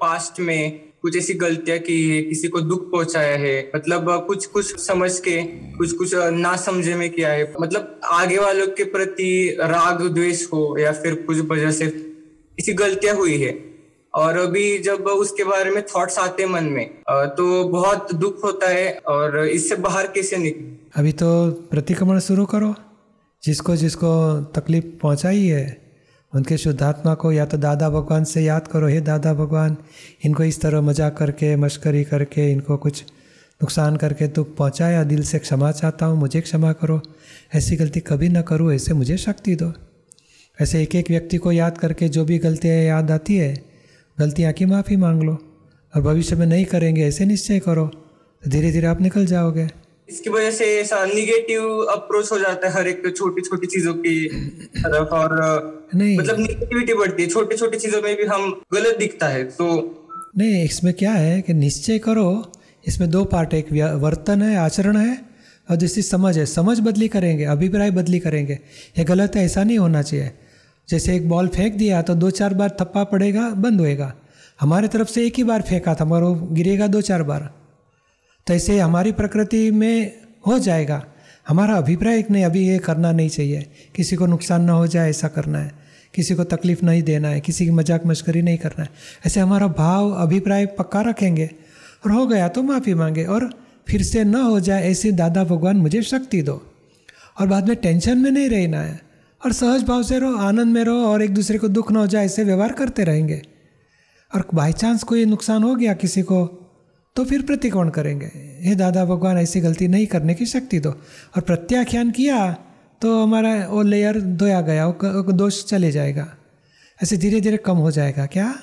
Past में कुछ ऐसी गलतियाँ की है, किसी को दुख पहुँचाया है मतलब कुछ कुछ समझ के, कुछ कुछ ना समझे में किया है। मतलब आगे वालों के प्रति राग, द्वेष हो या फिर कुछ वजह से किसी गलतियाँ हुई है। और अभी जब उसके बारे में थॉट्स आते मन में तो बहुत दुख होता है और इससे बाहर कैसे निकले? अभी तो प्रतिक्रमण शुरू करो। जिसको जिसको तकलीफ़ पहुंचाई है उनके शुद्धात्मा को या तो दादा भगवान से याद करो, हे दादा भगवान, इनको इस तरह मज़ाक करके, मश्करी करके, इनको कुछ नुकसान करके तो पहुँचाया, दिल से क्षमा चाहता हूँ, मुझे क्षमा करो। ऐसी गलती कभी ना करूँ, ऐसे मुझे शक्ति दो। ऐसे एक एक व्यक्ति को याद करके जो भी गलतियाँ याद आती है, गलतियाँ की माफ़ी मांग लो और भविष्य में नहीं करेंगे, ऐसे निश्चय करो। तो धीरे धीरे आप निकल जाओगे। इसकी वजह से ऐसा निगेटिव अप्रोच हो जाता है हर एक छोटी छोटी चीज़ों की तरफ़ और नहीं। मतलब निगेटिविटी बढ़ती है। छोटी छोटी चीज़ों में भी हम गलत दिखता है तो नहीं इसमें क्या है कि निश्चय करो इसमें दो पार्ट एक वर्तन है आचरण है और दूसरी समझ है। समझ बदली करेंगे अभिप्राय बदली करेंगे। ये गलत है ऐसा नहीं होना चाहिए। जैसे एक बॉल फेंक दिया तो दो चार बार थप्पा पड़ेगा बंद होएगा। हमारे तरफ़ से एक ही बार फेंका था मगर वो गिरेगा दो चार बार। तो ऐसे हमारी प्रकृति में हो जाएगा। हमारा अभिप्राय एक नहीं, अभी ये करना नहीं चाहिए। किसी को नुकसान ना हो जाए, ऐसा करना है। किसी को तकलीफ़ नहीं देना है, किसी की मज़ाक मश्करी नहीं करना है। ऐसे हमारा भाव, अभिप्राय पक्का रखेंगे और हो गया तो माफ़ी मांगे और फिर से न हो जाए ऐसे दादा भगवान मुझे शक्ति दो। और बाद में टेंशन में नहीं रहना है और सहज भाव से रहो, आनंद में रहो और एक दूसरे को दुख ना हो जाए, ऐसे व्यवहार करते रहेंगे। और बाई चांस कोई नुकसान हो गया किसी को? तो फिर प्रतिकोण करेंगे। हे दादा, भगवान, ऐसी गलती नहीं करने की शक्ति दो। और प्रत्याख्यान किया तो हमारा वो लेयर धोया गया, वो दोष चले जाएगा। ऐसे धीरे धीरे कम हो जाएगा, क्या?